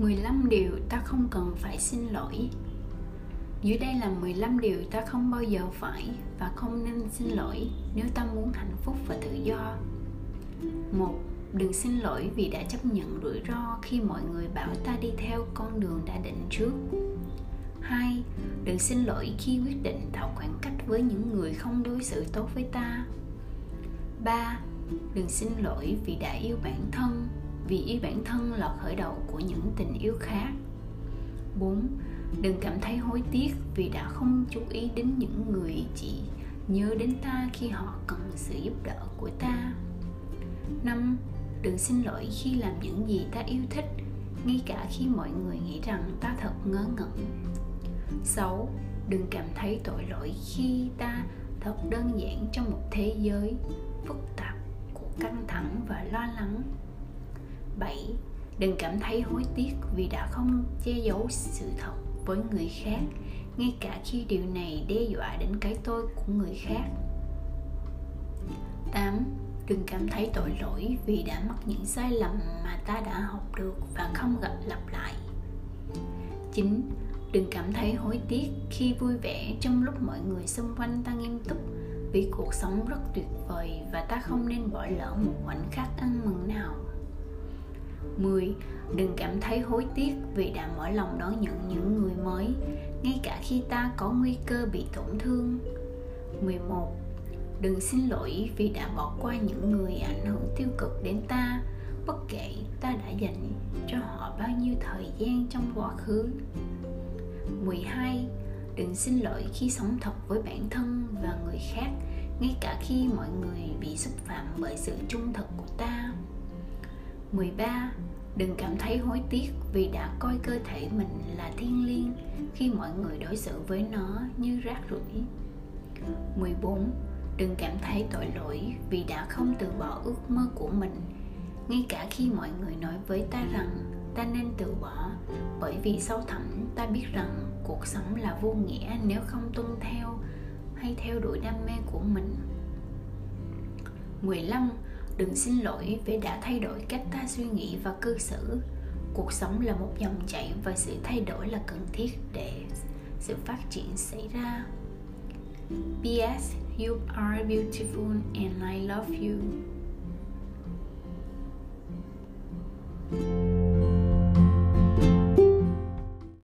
15 điều ta không cần phải xin lỗi dưới đây là 15 điều ta không bao giờ phải và không nên xin lỗi nếu ta muốn hạnh phúc và tự do. 1. Đừng xin lỗi vì đã chấp nhận rủi ro khi mọi người bảo ta đi theo con đường đã định trước. 2. Đừng xin lỗi khi quyết định tạo khoảng cách với những người không đối xử tốt với ta. 3. Đừng xin lỗi vì đã yêu bản thân, vì ý bản thân là khởi đầu của những tình yêu khác. 4 đừng cảm thấy hối tiếc vì đã không chú ý đến những người chỉ nhớ đến ta khi họ cần sự giúp đỡ của ta năm, đừng xin lỗi khi làm những gì ta yêu thích, ngay cả khi mọi người nghĩ rằng ta thật ngớ ngẩn 6. Đừng cảm thấy tội lỗi khi ta thật đơn giản trong một thế giới phức tạp của căng thẳng và lo lắng 7. Đừng cảm thấy hối tiếc vì đã không che giấu sự thật với người khác, ngay cả khi điều này đe dọa đến cái tôi của người khác 8. Đừng cảm thấy tội lỗi vì đã mắc những sai lầm mà ta đã học được và không gặp lặp lại 9. Đừng cảm thấy hối tiếc khi vui vẻ trong lúc mọi người xung quanh ta nghiêm túc, vì cuộc sống rất tuyệt vời và ta không nên bỏ lỡ một khoảnh khắc ăn mừng nào 10. Đừng cảm thấy hối tiếc vì đã mở lòng đón nhận những người mới, ngay cả khi ta có nguy cơ bị tổn thương. 11. Đừng xin lỗi vì đã bỏ qua những người ảnh hưởng tiêu cực đến ta, bất kể ta đã dành cho họ bao nhiêu thời gian trong quá khứ. 12. Đừng xin lỗi khi sống thật với bản thân và người khác, ngay cả khi mọi người bị xúc phạm bởi sự trung thực của ta. 13. Đừng cảm thấy hối tiếc vì đã coi cơ thể mình là thiên liêng khi mọi người đối xử với nó như rác rưởi. 14. Đừng cảm thấy tội lỗi vì đã không từ bỏ ước mơ của mình ngay cả khi mọi người nói với ta rằng ta nên từ bỏ, bởi vì sâu thẳm ta biết rằng cuộc sống là vô nghĩa nếu không tuân theo hay theo đuổi đam mê của mình 15 đừng xin lỗi vì đã thay đổi cách ta suy nghĩ và cư xử cuộc sống là một dòng chảy và sự thay đổi là cần thiết để sự phát triển xảy ra P.S. You are beautiful and I love you. you